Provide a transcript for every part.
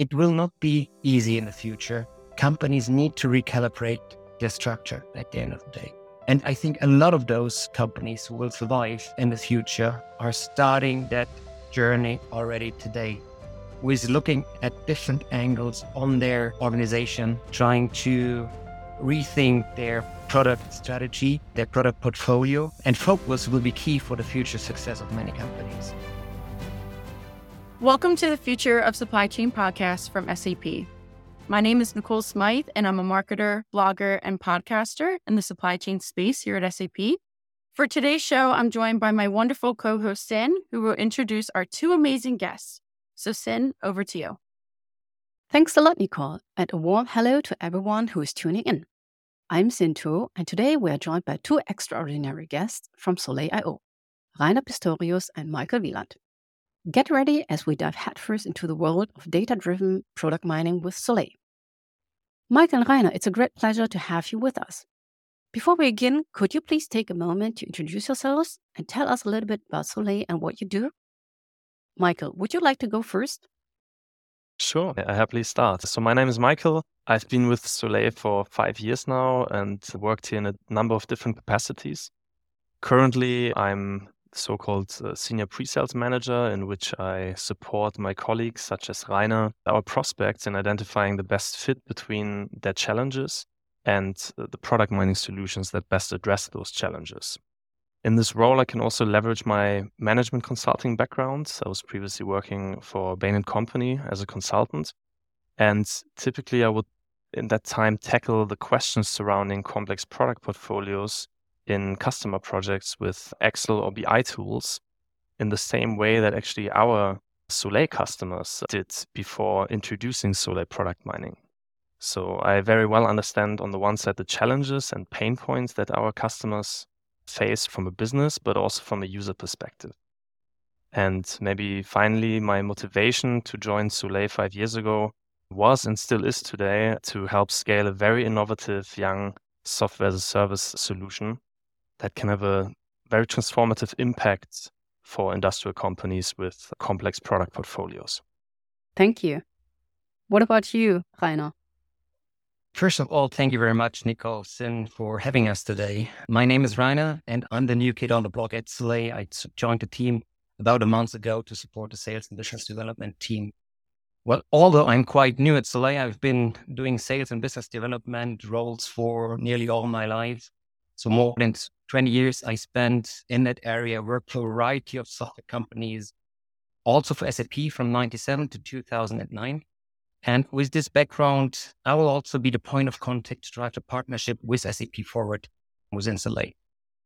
it will not be easy in the future. Companies need to recalibrate their structure at the end of the day. And I think a lot of those companies who will survive in the future are starting that journey already today with looking at different angles on their organization, trying to rethink their product strategy, their product portfolio, and focus will be key for the future success of many companies. Welcome to the Future of Supply Chain podcast from SAP. My name is Nicole Smythe, and I'm a marketer, blogger, and podcaster in the supply chain space here at SAP. For today's show, I'm joined by my wonderful co host, Sin, who will introduce our two amazing guests. So, Sin, over to you. Thanks a lot, Nicole, and a warm hello to everyone who is tuning in. I'm Sin Tu, and today we are joined by two extraordinary guests from Soley.io, Reiner Pistorius and Michael Weland. Get ready as we dive headfirst into the world of data driven product mining with Soley. Mike and Reiner, it's a great pleasure to have you with us. Before we begin, could you please take a moment to introduce yourselves and tell us a little bit about Soley and what you do? Michael, would you like to go first? Sure, I happily start. So, my name is Michael. I've been with Soley for five years now and worked here in a number of different capacities. Currently, I'm so-called uh, senior pre-sales manager in which I support my colleagues such as Reiner, our prospects in identifying the best fit between their challenges and uh, the product mining solutions that best address those challenges. In this role, I can also leverage my management consulting background. I was previously working for Bain & Company as a consultant. And typically, I would, in that time, tackle the questions surrounding complex product portfolios in customer projects with Excel or BI tools in the same way that actually our Soley customers did before introducing Soley product mining. So I very well understand on the one side the challenges and pain points that our customers face from a business, but also from a user perspective. And maybe finally, my motivation to join Soley five years ago was and still is today to help scale a very innovative young software as a service solution that can have a very transformative impact for industrial companies with complex product portfolios. Thank you. What about you, Reiner? First of all, thank you very much, Nicole Sin, for having us today. My name is Reiner, and I'm the new kid on the block at Soley. I joined the team about a month ago to support the sales and business development team. Well, although I'm quite new at Soley, I've been doing sales and business development roles for nearly all my life. So more than 20 years I spent in that area, worked for a variety of software companies, also for SAP from 97 to 2009. And with this background, I will also be the point of contact to drive the partnership with SAP forward with Soley.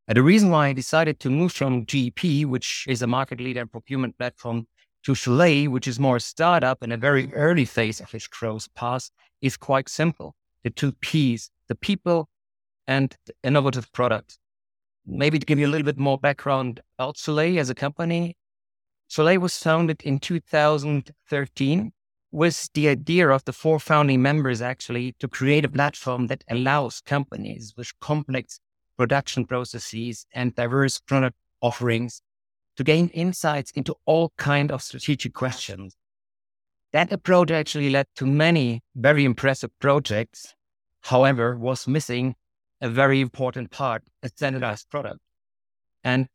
And the reason why I decided to move from GEP, which is a market leader and procurement platform, to Soley, which is more a startup in a very early phase of its growth path, is quite simple. The two P's, the people and innovative products. Maybe to give you a little bit more background about Soley as a company, Soley was founded in 2013 with the idea of the four founding members actually to create a platform that allows companies with complex production processes and diverse product offerings to gain insights into all kind of strategic questions. That approach actually led to many very impressive projects, however, was missing a very important part, a standardized product. And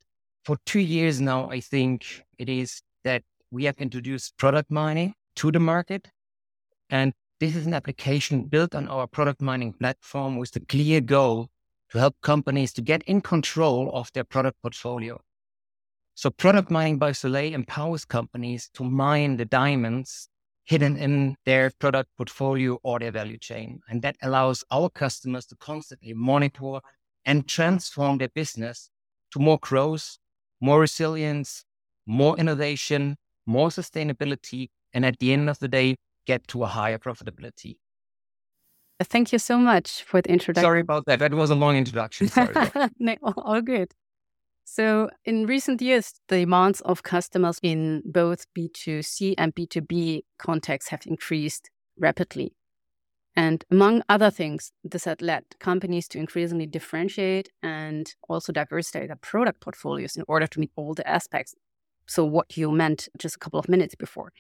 for two years now, I think it is that we have introduced product mining to the market. And this is an application built on our product mining platform with the clear goal to help companies to get in control of their product portfolio. So product mining by Soley empowers companies to mine the diamonds hidden in their product portfolio or their value chain. And that allows our customers to constantly monitor and transform their business to more growth, more resilience, more innovation, more sustainability, and at the end of the day, get to a higher profitability. Thank you so much for the introduction. Sorry about that. That was a long introduction. Sorry. no, all good. So, in recent years, the demands of customers in both B2C and B2B contexts have increased rapidly. And among other things, this had led companies to increasingly differentiate and also diversify their product portfolios in order to meet all the aspects. So, what you meant just a couple of minutes before.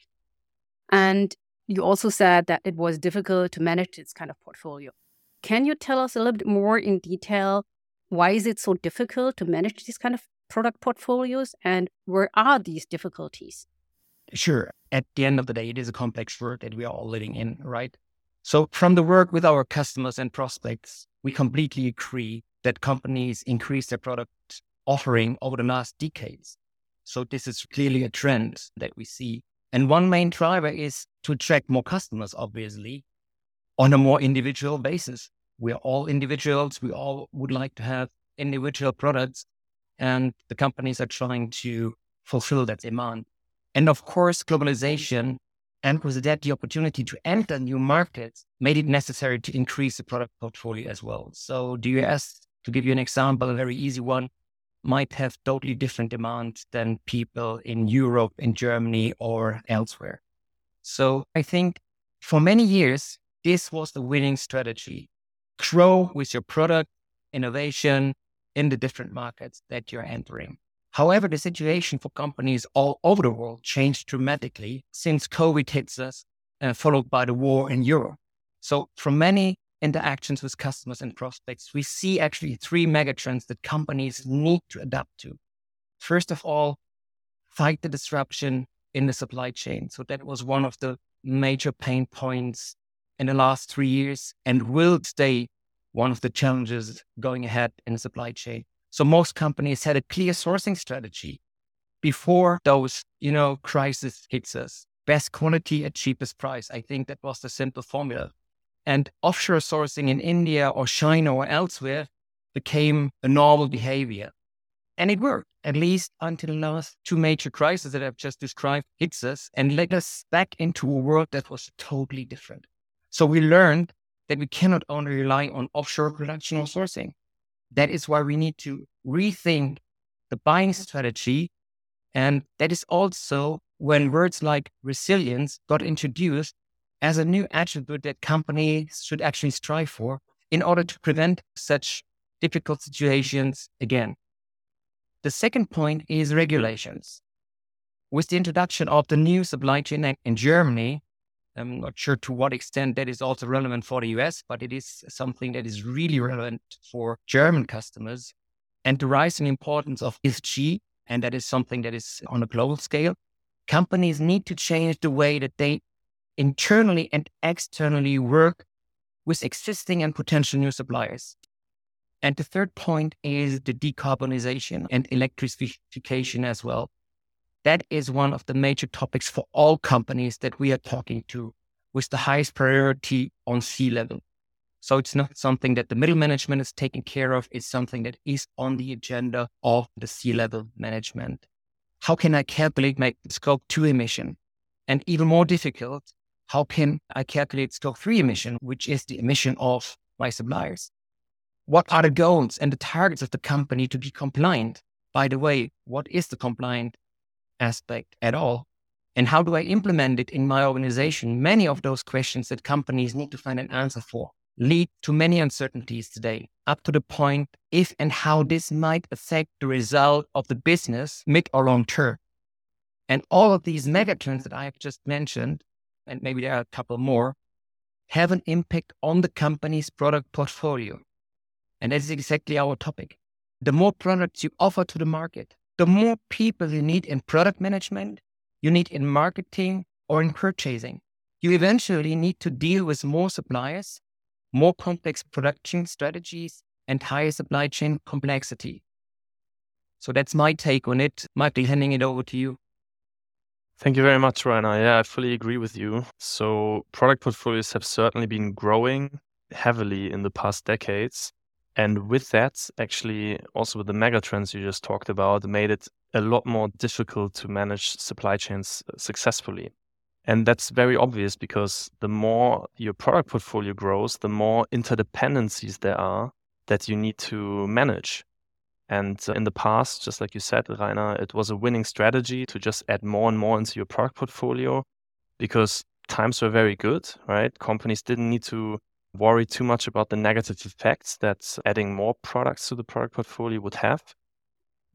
And you also said that it was difficult to manage this kind of portfolio. Can you tell us a little bit more in detail why is it so difficult to manage these kind of product portfolios and where are these difficulties? Sure. At the end of the day, it is a complex world that we are all living in, right? So, from the work with our customers and prospects, we completely agree that companies increase their product offering over the last decades. So, this is clearly a trend that we see. And one main driver is to attract more customers, obviously, on a more individual basis. We're all individuals. We all would like to have individual products, and the companies are trying to fulfill that demand. And of course, globalization and with that, the opportunity to enter new markets made it necessary to increase the product portfolio as well. So, the US, to give you an example, a very easy one, might have totally different demands than people in Europe, in Germany, or elsewhere. So, I think for many years, this was the winning strategy. Grow with your product innovation in the different markets that you're entering. However, the situation for companies all over the world changed dramatically since COVID hits us, uh, followed by the war in Europe. So, from many interactions with customers and prospects, we see actually three megatrends that companies need to adapt to. First of all, fight the disruption in the supply chain. So, that was one of the major pain points in the last three years and will stay one of the challenges going ahead in the supply chain. So most companies had a clear sourcing strategy before those, you know, crisis hits us. Best quality at cheapest price. I think that was the simple formula. And offshore sourcing in India or China or elsewhere became a normal behavior. And it worked, at least until the last two major crises that I've just described hits us and led us back into a world that was totally different. So we learned that we cannot only rely on offshore production or sourcing. That is why we need to rethink the buying strategy. And that is also when words like resilience got introduced as a new attribute that companies should actually strive for in order to prevent such difficult situations again. The second point is regulations. With the introduction of the new supply chain act in Germany, I'm not sure to what extent that is also relevant for the US, but it is something that is really relevant for German customers. And the rising importance of ESG, and that is something that is on a global scale. Companies need to change the way that they internally and externally work with existing and potential new suppliers. And the third point is the decarbonization and electrification as well. That is one of the major topics for all companies that we are talking to with the highest priority on C level. So it's not something that the middle management is taking care of. It's something that is on the agenda of the C level management. How can I calculate my scope two emission? And even more difficult, how can I calculate scope three emission, which is the emission of my suppliers? What are the goals and the targets of the company to be compliant? By the way, what is the compliant aspect at all? And how do I implement it in my organization? Many of those questions that companies need to find an answer for lead to many uncertainties today, up to the point if and how this might affect the result of the business mid or long term. And all of these megatrends that I have just mentioned, and maybe there are a couple more, have an impact on the company's product portfolio. And that is exactly our topic. The more products you offer to the market, the more people you need in product management, you need in marketing or in purchasing. You eventually need to deal with more suppliers, more complex production strategies, and higher supply chain complexity. So that's my take on it. Michael, handing it over to you. Thank you very much, Reiner. Yeah, I fully agree with you. So, product portfolios have certainly been growing heavily in the past decades. And with that, actually, also with the megatrends you just talked about, made it a lot more difficult to manage supply chains uh, successfully. And that's very obvious because the more your product portfolio grows, the more interdependencies there are that you need to manage. And uh, in the past, just like you said, Reiner, it was a winning strategy to just add more and more into your product portfolio because times were very good, right? Companies didn't need to worry too much about the negative effects that adding more products to the product portfolio would have.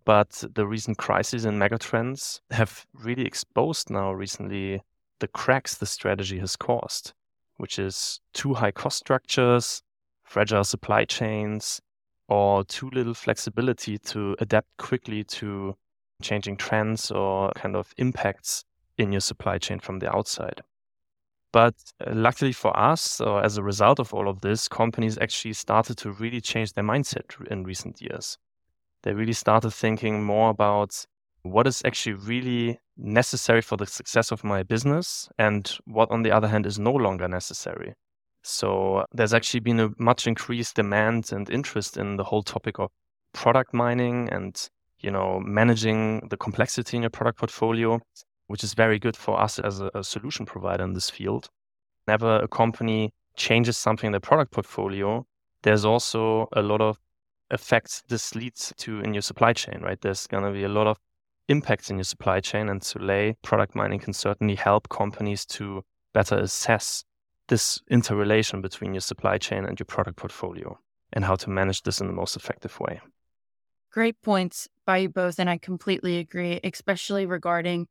But the recent crises and megatrends have really exposed now recently the cracks the strategy has caused, which is too high cost structures, fragile supply chains, or too little flexibility to adapt quickly to changing trends or kind of impacts in your supply chain from the outside. But uh, luckily for us, or as a result of all of this, companies actually started to really change their mindset in recent years. They really started thinking more about what is actually really necessary for the success of my business and what, on the other hand, is no longer necessary. So there's actually been a much increased demand and interest in the whole topic of product mining and you know managing the complexity in your product portfolio, which is very good for us as a, a solution provider in this field. Whenever a company changes something in their product portfolio, there's also a lot of effects this leads to in your supply chain, right? There's going to be a lot of impacts in your supply chain, and Soley product mining can certainly help companies to better assess this interrelation between your supply chain and your product portfolio and how to manage this in the most effective way. Great points by you both. And I completely agree, especially regarding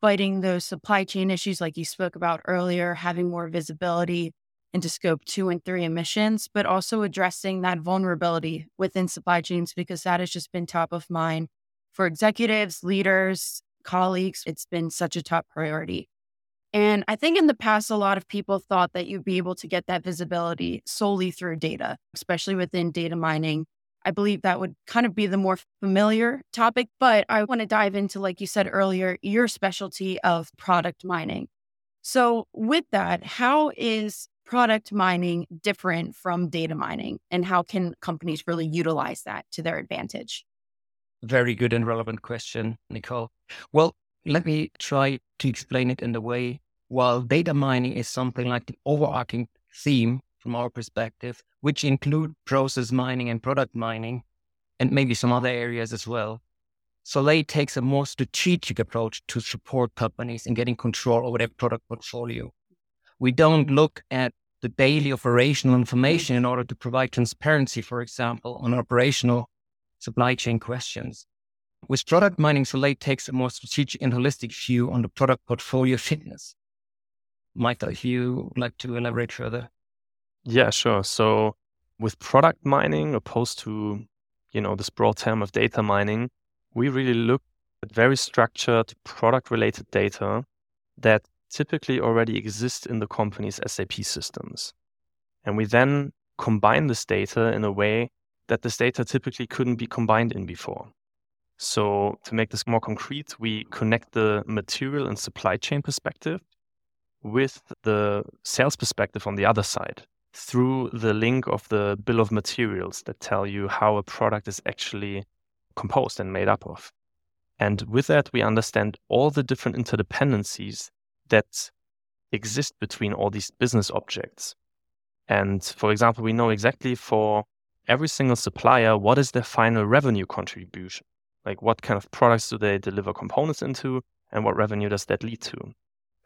fighting those supply chain issues, like you spoke about earlier, having more visibility into scope two and three emissions, but also addressing that vulnerability within supply chains, because that has just been top of mind for executives, leaders, colleagues. It's been such a top priority. And I think in the past, a lot of people thought that you'd be able to get that visibility solely through data, especially within data mining. I believe that would kind of be the more familiar topic, but I want to dive into, like you said earlier, your specialty of product mining. So, with that, how is product mining different from data mining, and how can companies really utilize that to their advantage? Very good and relevant question, Nicole. Well, let me try to explain it in the way while data mining is something like the overarching theme from our perspective, which include process mining and product mining, and maybe some other areas as well. Soley takes a more strategic approach to support companies in getting control over their product portfolio. We don't look at the daily operational information in order to provide transparency, for example, on operational supply chain questions. With product mining, Soley takes a more strategic and holistic view on the product portfolio fitness. Michael, if you would like to elaborate further. Yeah, sure. So with product mining, opposed to, you know, this broad term of data mining, we really look at very structured product related data that typically already exist in the company's SAP systems. And we then combine this data in a way that this data typically couldn't be combined in before. So, to make this more concrete, we connect the material and supply chain perspective with the sales perspective on the other side through the link of the bill of materials that tell you how a product is actually composed and made up of. And with that, we understand all the different interdependencies that exist between all these business objects. And for example, we know exactly for every single supplier what is their final revenue contribution. Like what kind of products do they deliver components into and what revenue does that lead to?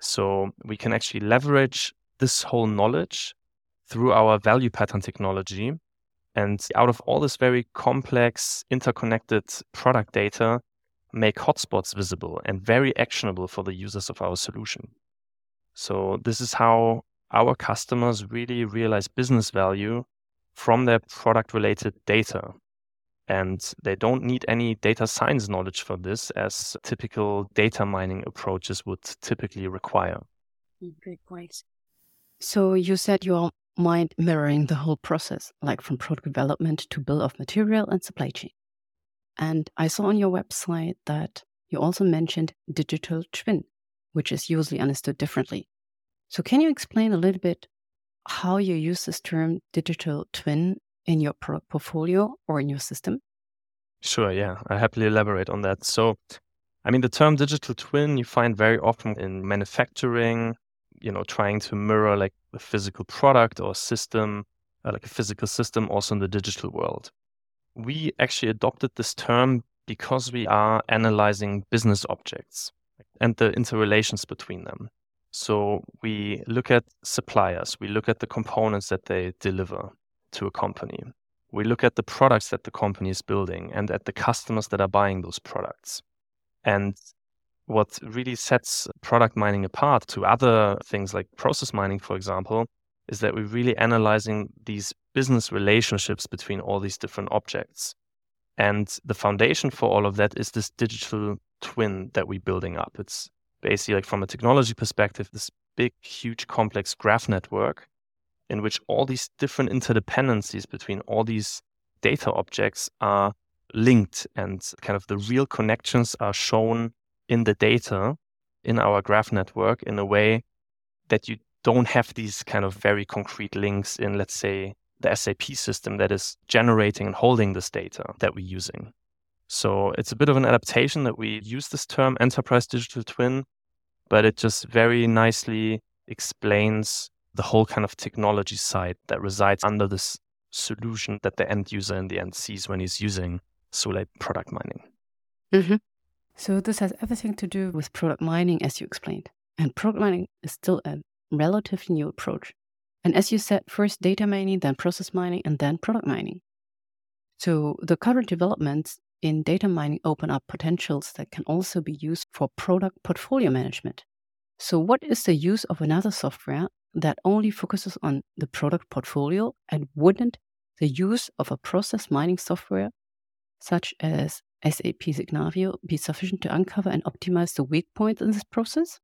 So we can actually leverage this whole knowledge through our value pattern technology. And out of all this very complex, interconnected product data, make hotspots visible and very actionable for the users of our solution. So, this is how our customers really realize business value from their product related data. And they don't need any data science knowledge for this, as typical data mining approaches would typically require. Great point. So you said you are mind mirroring the whole process, like from product development to bill of material and supply chain. And I saw on your website that you also mentioned digital twin, which is usually understood differently. So can you explain a little bit how you use this term digital twin in your product portfolio or in your system? Sure, yeah. I happily elaborate on that. So, I mean, the term digital twin you find very often in manufacturing, you know, trying to mirror like a physical product or system, uh, like a physical system, also in the digital world. We actually adopted this term because we are analyzing business objects and the interrelations between them. So we look at suppliers, we look at the components that they deliver to a company. We look at the products that the company is building and at the customers that are buying those products. And what really sets product mining apart to other things like process mining, for example, is that we're really analyzing these business relationships between all these different objects. And the foundation for all of that is this digital twin that we're building up. It's basically like from a technology perspective, this big, huge, complex graph network in which all these different interdependencies between all these data objects are linked and kind of the real connections are shown in the data in our graph network in a way that you don't have these kind of very concrete links in, let's say, the SAP system that is generating and holding this data that we're using. So it's a bit of an adaptation that we use this term enterprise digital twin, but it just very nicely explains the whole kind of technology side that resides under this solution that the end user in the end sees when he's using Soley product mining. Mm-hmm. So this has everything to do with product mining, as you explained. And product mining is still a relatively new approach. And as you said, first data mining, then process mining, and then product mining. So the current developments in data mining open up potentials that can also be used for product portfolio management. So, what is the use of another software that only focuses on the product portfolio and wouldn't the use of a process mining software such as SAP Signavio be sufficient to uncover and optimize the weak points in this process?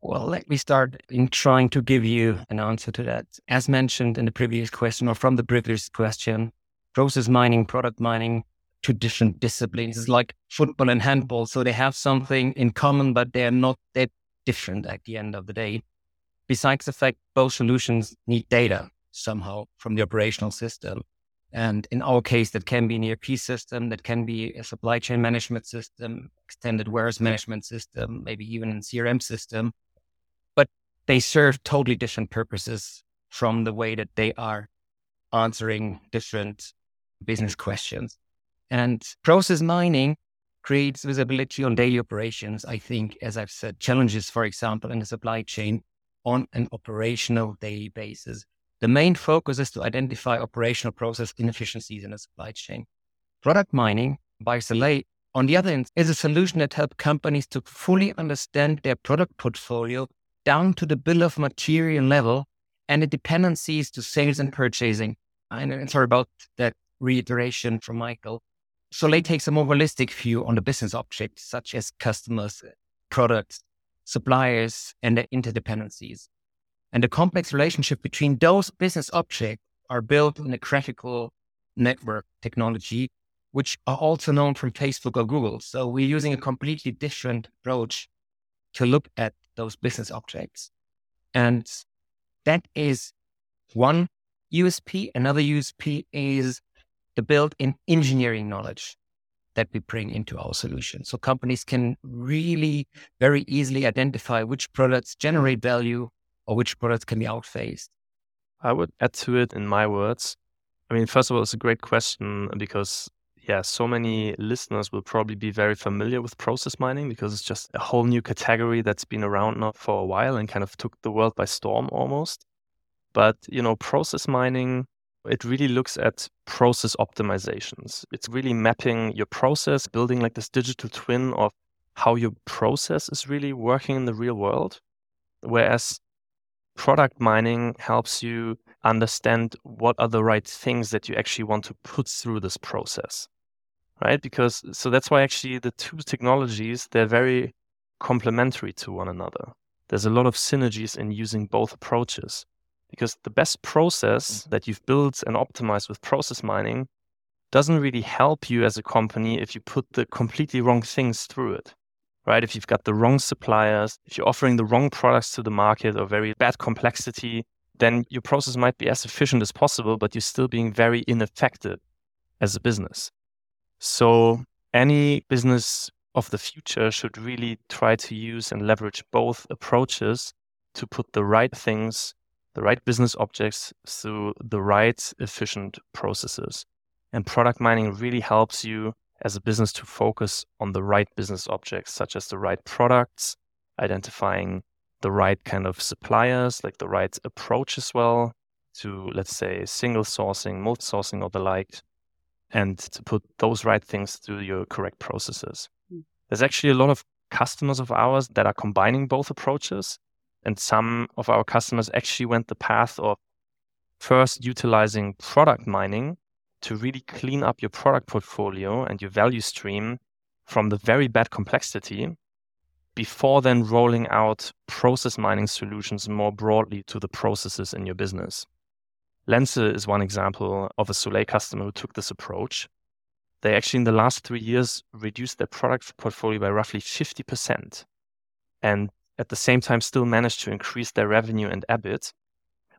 Well, let me start in trying to give you an answer to that. As mentioned in the previous question or from the previous question, process mining, product mining, two different disciplines. It's like football and handball. So they have something in common, but they're not that different at the end of the day. Besides the fact both solutions need data somehow from the operational system. And in our case, that can be an ERP system, that can be a supply chain management system, extended warehouse management system, maybe even a CRM system. But they serve totally different purposes from the way that they are answering different business questions. And process mining creates visibility on daily operations. I think, as I've said, challenges, for example, in the supply chain on an operational daily basis. The main focus is to identify operational process inefficiencies in the supply chain. Product mining by Soley, on the other hand, is a solution that helps companies to fully understand their product portfolio down to the bill of material level and the dependencies to sales and purchasing. And sorry about that reiteration from Michael. Soley takes a more holistic view on the business objects, such as customers, products, suppliers, and their interdependencies. And the complex relationship between those business objects are built in a graphical network technology, which are also known from Facebook or Google. So we're using a completely different approach to look at those business objects. And that is one USP. Another USP is the built-in engineering knowledge that we bring into our solution. So companies can really very easily identify which products generate value or which products can be outphased? I would add to it in my words. I mean, first of all, it's a great question because, yeah, so many listeners will probably be very familiar with process mining because it's just a whole new category that's been around now for a while and kind of took the world by storm almost. But, you know, process mining, it really looks at process optimizations. It's really mapping your process, building like this digital twin of how your process is really working in the real world. Whereas product mining helps you understand what are the right things that you actually want to put through this process right? Because so that's why actually the two technologies they're very complementary to one another. There's a lot of synergies in using both approaches because the best process mm-hmm. that you've built and optimized with process mining doesn't really help you as a company if you put the completely wrong things through it right? If you've got the wrong suppliers, if you're offering the wrong products to the market or very bad complexity, then your process might be as efficient as possible, but you're still being very ineffective as a business. So, any business of the future should really try to use and leverage both approaches to put the right things, the right business objects through the right efficient processes. And product mining really helps you as a business to focus on the right business objects, such as the right products, identifying the right kind of suppliers, like the right approach as well to, let's say, single sourcing, multi sourcing, or the like, and to put those right things through your correct processes. Mm. There's actually a lot of customers of ours that are combining both approaches. And some of our customers actually went the path of first utilizing product mining to really clean up your product portfolio and your value stream from the very bad complexity before then rolling out process mining solutions more broadly to the processes in your business. Lenze is one example of a Soley customer who took this approach. They actually, in the last three years, reduced their product portfolio by roughly 50%. And at the same time, still managed to increase their revenue and EBIT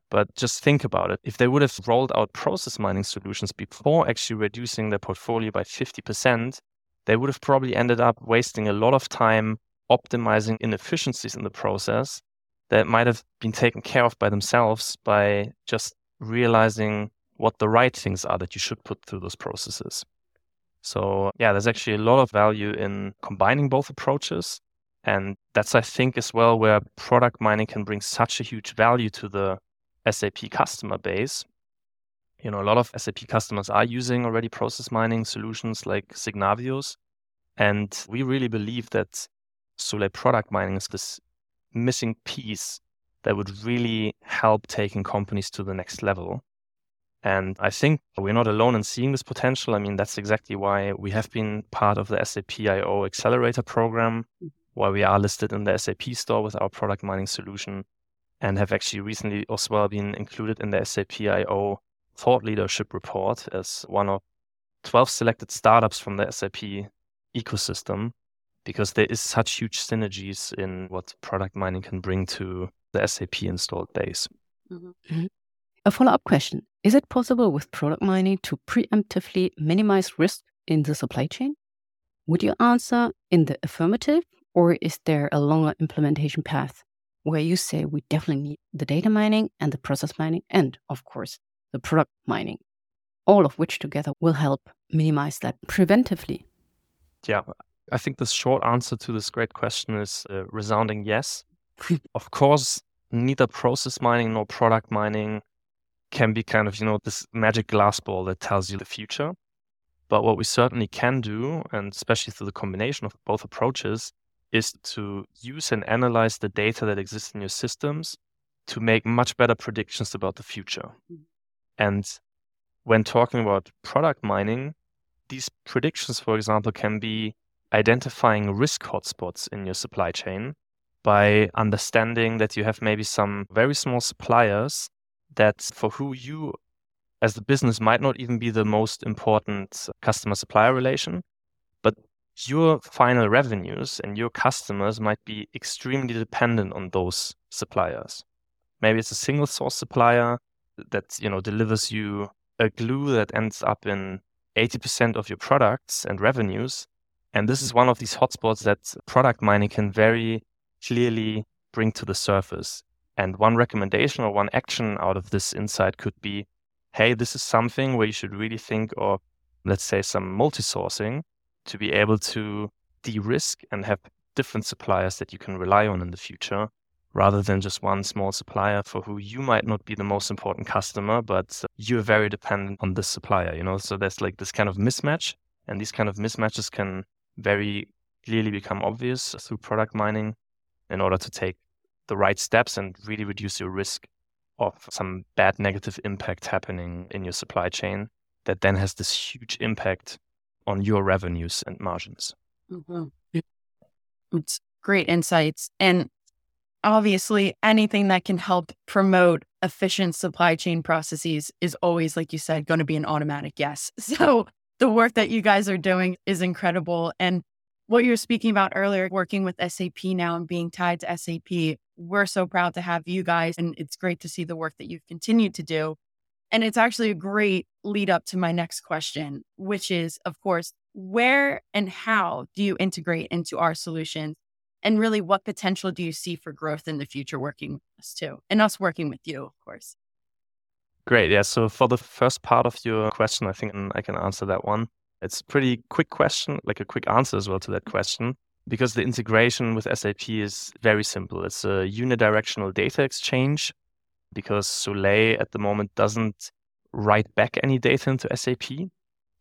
but just think about it. If they would have rolled out process mining solutions before actually reducing their portfolio by 50%, they would have probably ended up wasting a lot of time optimizing inefficiencies in the process that might have been taken care of by themselves by just realizing what the right things are that you should put through those processes. So, yeah, there's actually a lot of value in combining both approaches. And that's, I think, as well where product mining can bring such a huge value to the SAP customer base. You know, a lot of SAP customers are using already process mining solutions like Signavius. And we really believe that Soley product mining is this missing piece that would really help taking companies to the next level. And I think we're not alone in seeing this potential. I mean, that's exactly why we have been part of the SAP IO Accelerator program, why we are listed in the SAP store with our product mining solution and have actually recently as well been included in the SAP IO thought leadership report as one of 12 selected startups from the SAP ecosystem because there is such huge synergies in what product mining can bring to the SAP installed base. Mm-hmm. mm-hmm. A follow up question Is it possible with product mining to preemptively minimize risk in the supply chain? Would you answer in the affirmative, or is there a longer implementation path? Where you say we definitely need the data mining and the process mining, and of course, the product mining, all of which together will help minimize that preventively. Yeah, I think the short answer to this great question is a resounding yes. of course, neither process mining nor product mining can be kind of, you know, this magic glass ball that tells you the future. But what we certainly can do, and especially through the combination of both approaches, is to use and analyze the data that exists in your systems to make much better predictions about the future. Mm. And when talking about product mining, these predictions, for example, can be identifying risk hotspots in your supply chain by understanding that you have maybe some very small suppliers that for who you as the business might not even be the most important customer supplier relation, your final revenues and your customers might be extremely dependent on those suppliers. Maybe it's a single source supplier that you know delivers you a glue that ends up in 80% of your products and revenues. And this is one of these hotspots that product mining can very clearly bring to the surface. And one recommendation or one action out of this insight could be hey, this is something where you should really think of, let's say, some multi sourcing to be able to de-risk and have different suppliers that you can rely on in the future rather than just one small supplier for who you might not be the most important customer but you're very dependent on this supplier you know? So there's like this kind of mismatch and these kind of mismatches can very clearly become obvious through product mining in order to take the right steps and really reduce your risk of some bad negative impact happening in your supply chain that then has this huge impact on your revenues and margins. Mm-hmm. It's great insights. And obviously, anything that can help promote efficient supply chain processes is always, like you said, going to be an automatic yes. So the work that you guys are doing is incredible. And what you're speaking about earlier, working with SAP now and being tied to SAP, we're so proud to have you guys. And it's great to see the work that you've continued to do. And it's actually a great lead up to my next question, which is, of course, where and how do you integrate into our solutions? And really, what potential do you see for growth in the future working with us too? And us working with you, of course. Great. Yeah. So, for the first part of your question, I think mm, I can answer that one. It's a pretty quick question, like a quick answer as well to that question, because the integration with SAP is very simple. It's a unidirectional data exchange because Soley at the moment doesn't write back any data into SAP.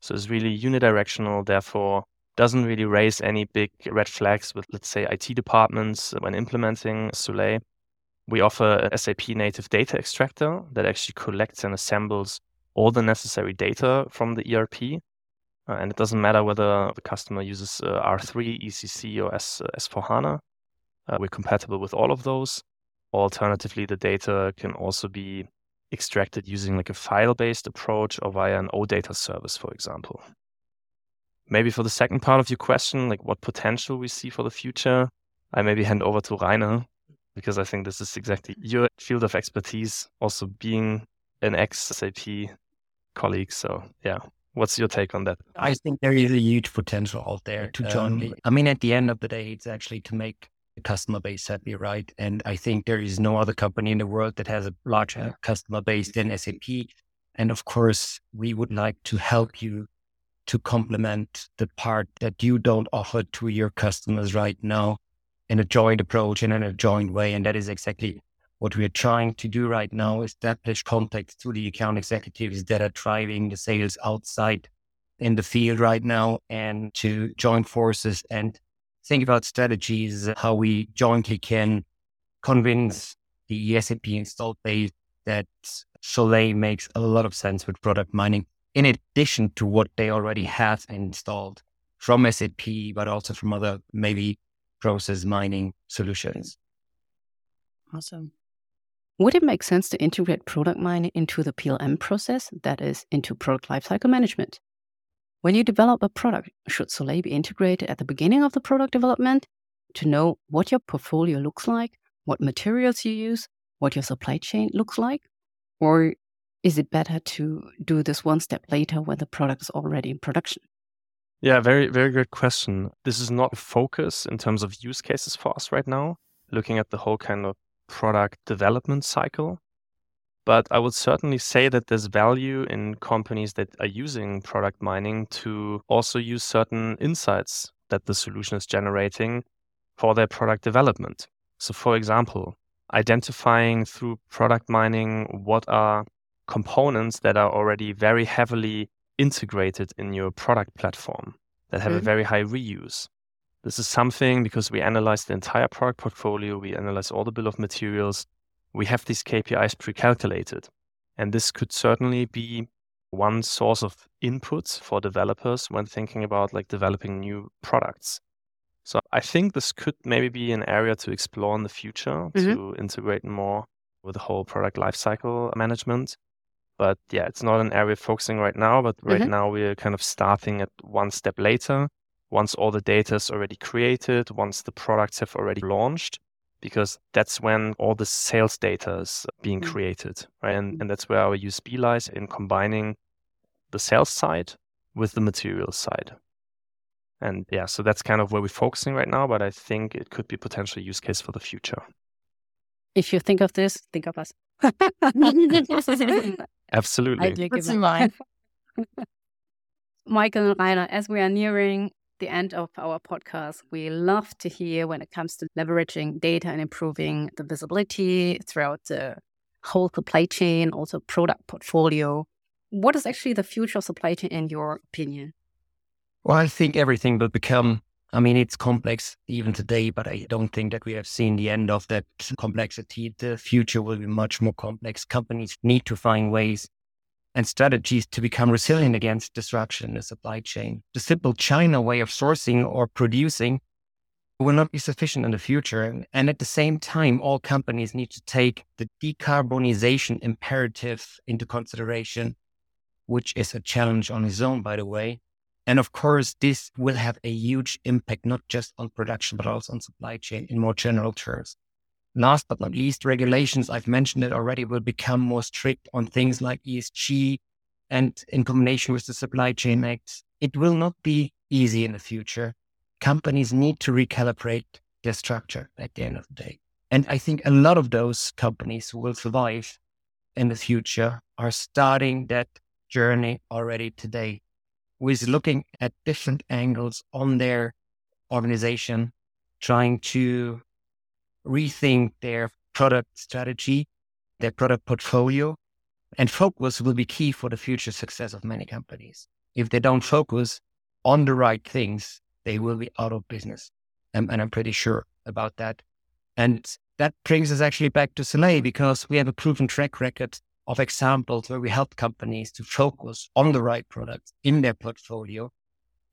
So it's really unidirectional. Therefore, doesn't really raise any big red flags with, let's say, IT departments when implementing Soley. We offer a SAP native data extractor that actually collects and assembles all the necessary data from the ERP. Uh, and it doesn't matter whether the customer uses uh, R3, ECC, or S, uh, S4HANA. Uh, we're compatible with all of those. Alternatively, the data can also be extracted using like a file-based approach or via an OData service, for example. Maybe for the second part of your question, like what potential we see for the future, I maybe hand over to Reiner because I think this is exactly your field of expertise, also being an ex SAP colleague. So, yeah, what's your take on that? I think there is a huge potential out there to join. Um, I mean, at the end of the day, it's actually to make the customer base happy, right? And I think there is no other company in the world that has a larger customer base than SAP. And of course, we would like to help you to complement the part that you don't offer to your customers right now in a joint approach and in a joint way. And that is exactly what we are trying to do right now, establish contacts to the account executives that are driving the sales outside in the field right now and to join forces and think about strategies, how we jointly can convince the SAP installed base that Soley makes a lot of sense with product mining in addition to what they already have installed from SAP, but also from other maybe process mining solutions. Awesome. Would it make sense to integrate product mining into the PLM process, that is, into product lifecycle management? When you develop a product, should Soley be integrated at the beginning of the product development to know what your portfolio looks like, what materials you use, what your supply chain looks like? Or is it better to do this one step later when the product is already in production? Yeah, very, very good question. This is not a focus in terms of use cases for us right now, looking at the whole kind of product development cycle. But I would certainly say that there's value in companies that are using product mining to also use certain insights that the solution is generating for their product development. So, for example, identifying through product mining what are components that are already very heavily integrated in your product platform that have mm-hmm. a very high reuse. This is something because we analyze the entire product portfolio, we analyze all the bill of materials, we have these KPIs pre calculated. And this could certainly be one source of inputs for developers when thinking about like developing new products. So I think this could maybe be an area to explore in the future mm-hmm. to integrate more with the whole product lifecycle management. But yeah, it's not an area focusing right now. But right mm-hmm. now we're kind of starting at one step later. Once all the data is already created, once the products have already launched, because that's when all the sales data is being mm-hmm. created, right? And, and that's where our USP lies in combining the sales side with the material side. And yeah, so that's kind of where we're focusing right now, but I think it could be potential use case for the future. If you think of this, think of us. Absolutely. I do What's in mind? Michael and Reiner, as we are nearing the end of our podcast, we love to hear when it comes to leveraging data and improving the visibility throughout the whole supply chain, also product portfolio. What is actually the future of supply chain in your opinion? Well, I think everything will become, I mean, it's complex even today, but I don't think that we have seen the end of that complexity. The future will be much more complex. Companies need to find ways and strategies to become resilient against disruption in the supply chain. The simple China way of sourcing or producing will not be sufficient in the future. And at the same time, all companies need to take the decarbonization imperative into consideration, which is a challenge on its own, by the way. And of course, this will have a huge impact, not just on production, but also on supply chain in more general terms. Last but not least, regulations, I've mentioned it already, will become more strict on things like ESG and in combination with the Supply Chain Act. It will not be easy in the future. Companies need to recalibrate their structure at the end of the day. And I think a lot of those companies who will survive in the future are starting that journey already today with looking at different angles on their organization, trying to rethink their product strategy, their product portfolio, and focus will be key for the future success of many companies. If they don't focus on the right things, they will be out of business. And I'm pretty sure about that. And that brings us actually back to Soley because we have a proven track record of examples where we help companies to focus on the right products in their portfolio.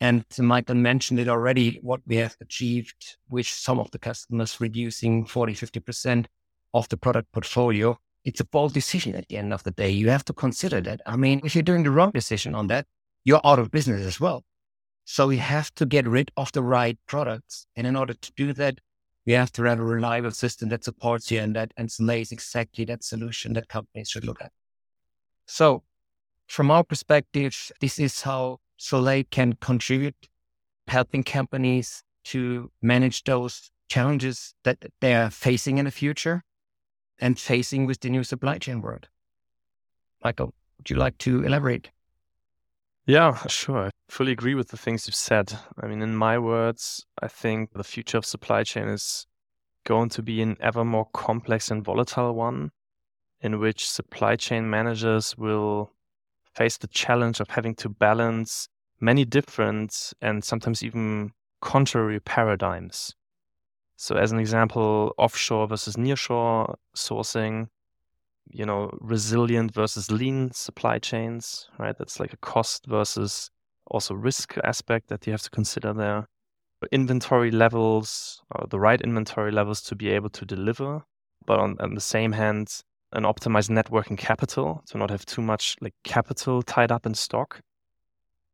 And Michael mentioned it already, what we have achieved with some of the customers reducing 40, 50% of the product portfolio. It's a bold decision at the end of the day. You have to consider that. I mean, if you're doing the wrong decision on that, you're out of business as well. So we have to get rid of the right products. And in order to do that, we have to have a reliable system that supports you and that and lays exactly that solution that companies should look at. So from our perspective, this is how Soley can contribute, helping companies to manage those challenges that they are facing in the future and facing with the new supply chain world. Michael, would you like to elaborate? Yeah, sure. I fully agree with the things you've said. I mean, in my words, I think the future of supply chain is going to be an ever more complex and volatile one in which supply chain managers will face the challenge of having to balance many different and sometimes even contrary paradigms. So, as an example, offshore versus nearshore sourcing, you know, resilient versus lean supply chains, right? That's like a cost versus also risk aspect that you have to consider there. Inventory levels, the right inventory levels to be able to deliver, but on, on the same hand, an optimized net working capital to not have too much like capital tied up in stock.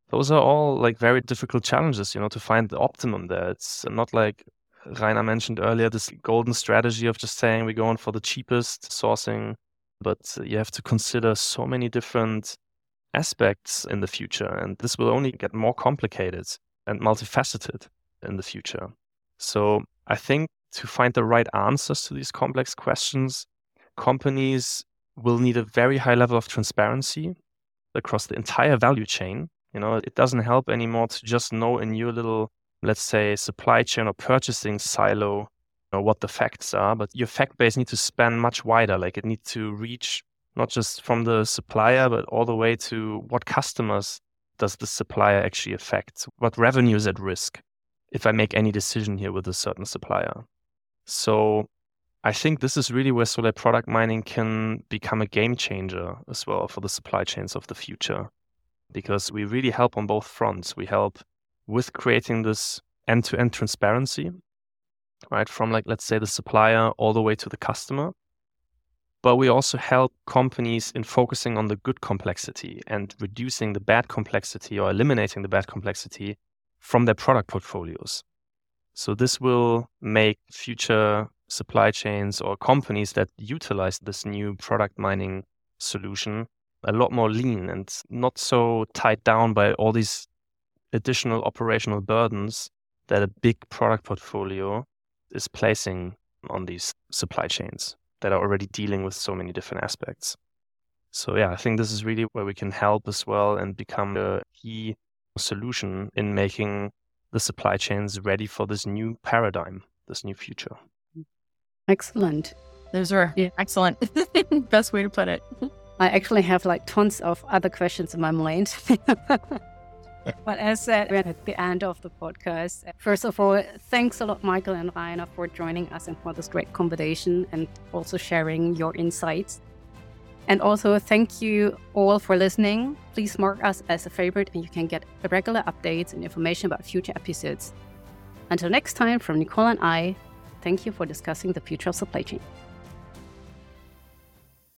Those are all like very difficult challenges, you know, to find the optimum there. It's not like Reiner mentioned earlier, this golden strategy of just saying we're going for the cheapest sourcing but you have to consider so many different aspects in the future. And this will only get more complicated and multifaceted in the future. So I think to find the right answers to these complex questions, companies will need a very high level of transparency across the entire value chain. You know, it doesn't help anymore to just know in your little, let's say, supply chain or purchasing silo what the facts are, but your fact base needs to span much wider. Like it needs to reach not just from the supplier, but all the way to what customers does the supplier actually affect? What revenue is at risk if I make any decision here with a certain supplier? So I think this is really where Soley product mining can become a game changer as well for the supply chains of the future. Because we really help on both fronts. We help with creating this end to end transparency right? From like, let's say the supplier all the way to the customer. But we also help companies in focusing on the good complexity and reducing the bad complexity or eliminating the bad complexity from their product portfolios. So this will make future supply chains or companies that utilize this new product mining solution a lot more lean and not so tied down by all these additional operational burdens that a big product portfolio is placing on these supply chains that are already dealing with so many different aspects. So yeah, I think this is really where we can help as well and become a key solution in making the supply chains ready for this new paradigm, this new future. Excellent. Those are yeah. excellent. Best way to put it. I actually have like tons of other questions in my mind. but as said, we're at the end of the podcast. First of all, thanks a lot, Michael and Reiner, for joining us and for this great conversation and also sharing your insights. And also, thank you all for listening. Please mark us as a favorite, and you can get regular updates and information about future episodes. Until next time, from Nicole and I, thank you for discussing the future of supply chain.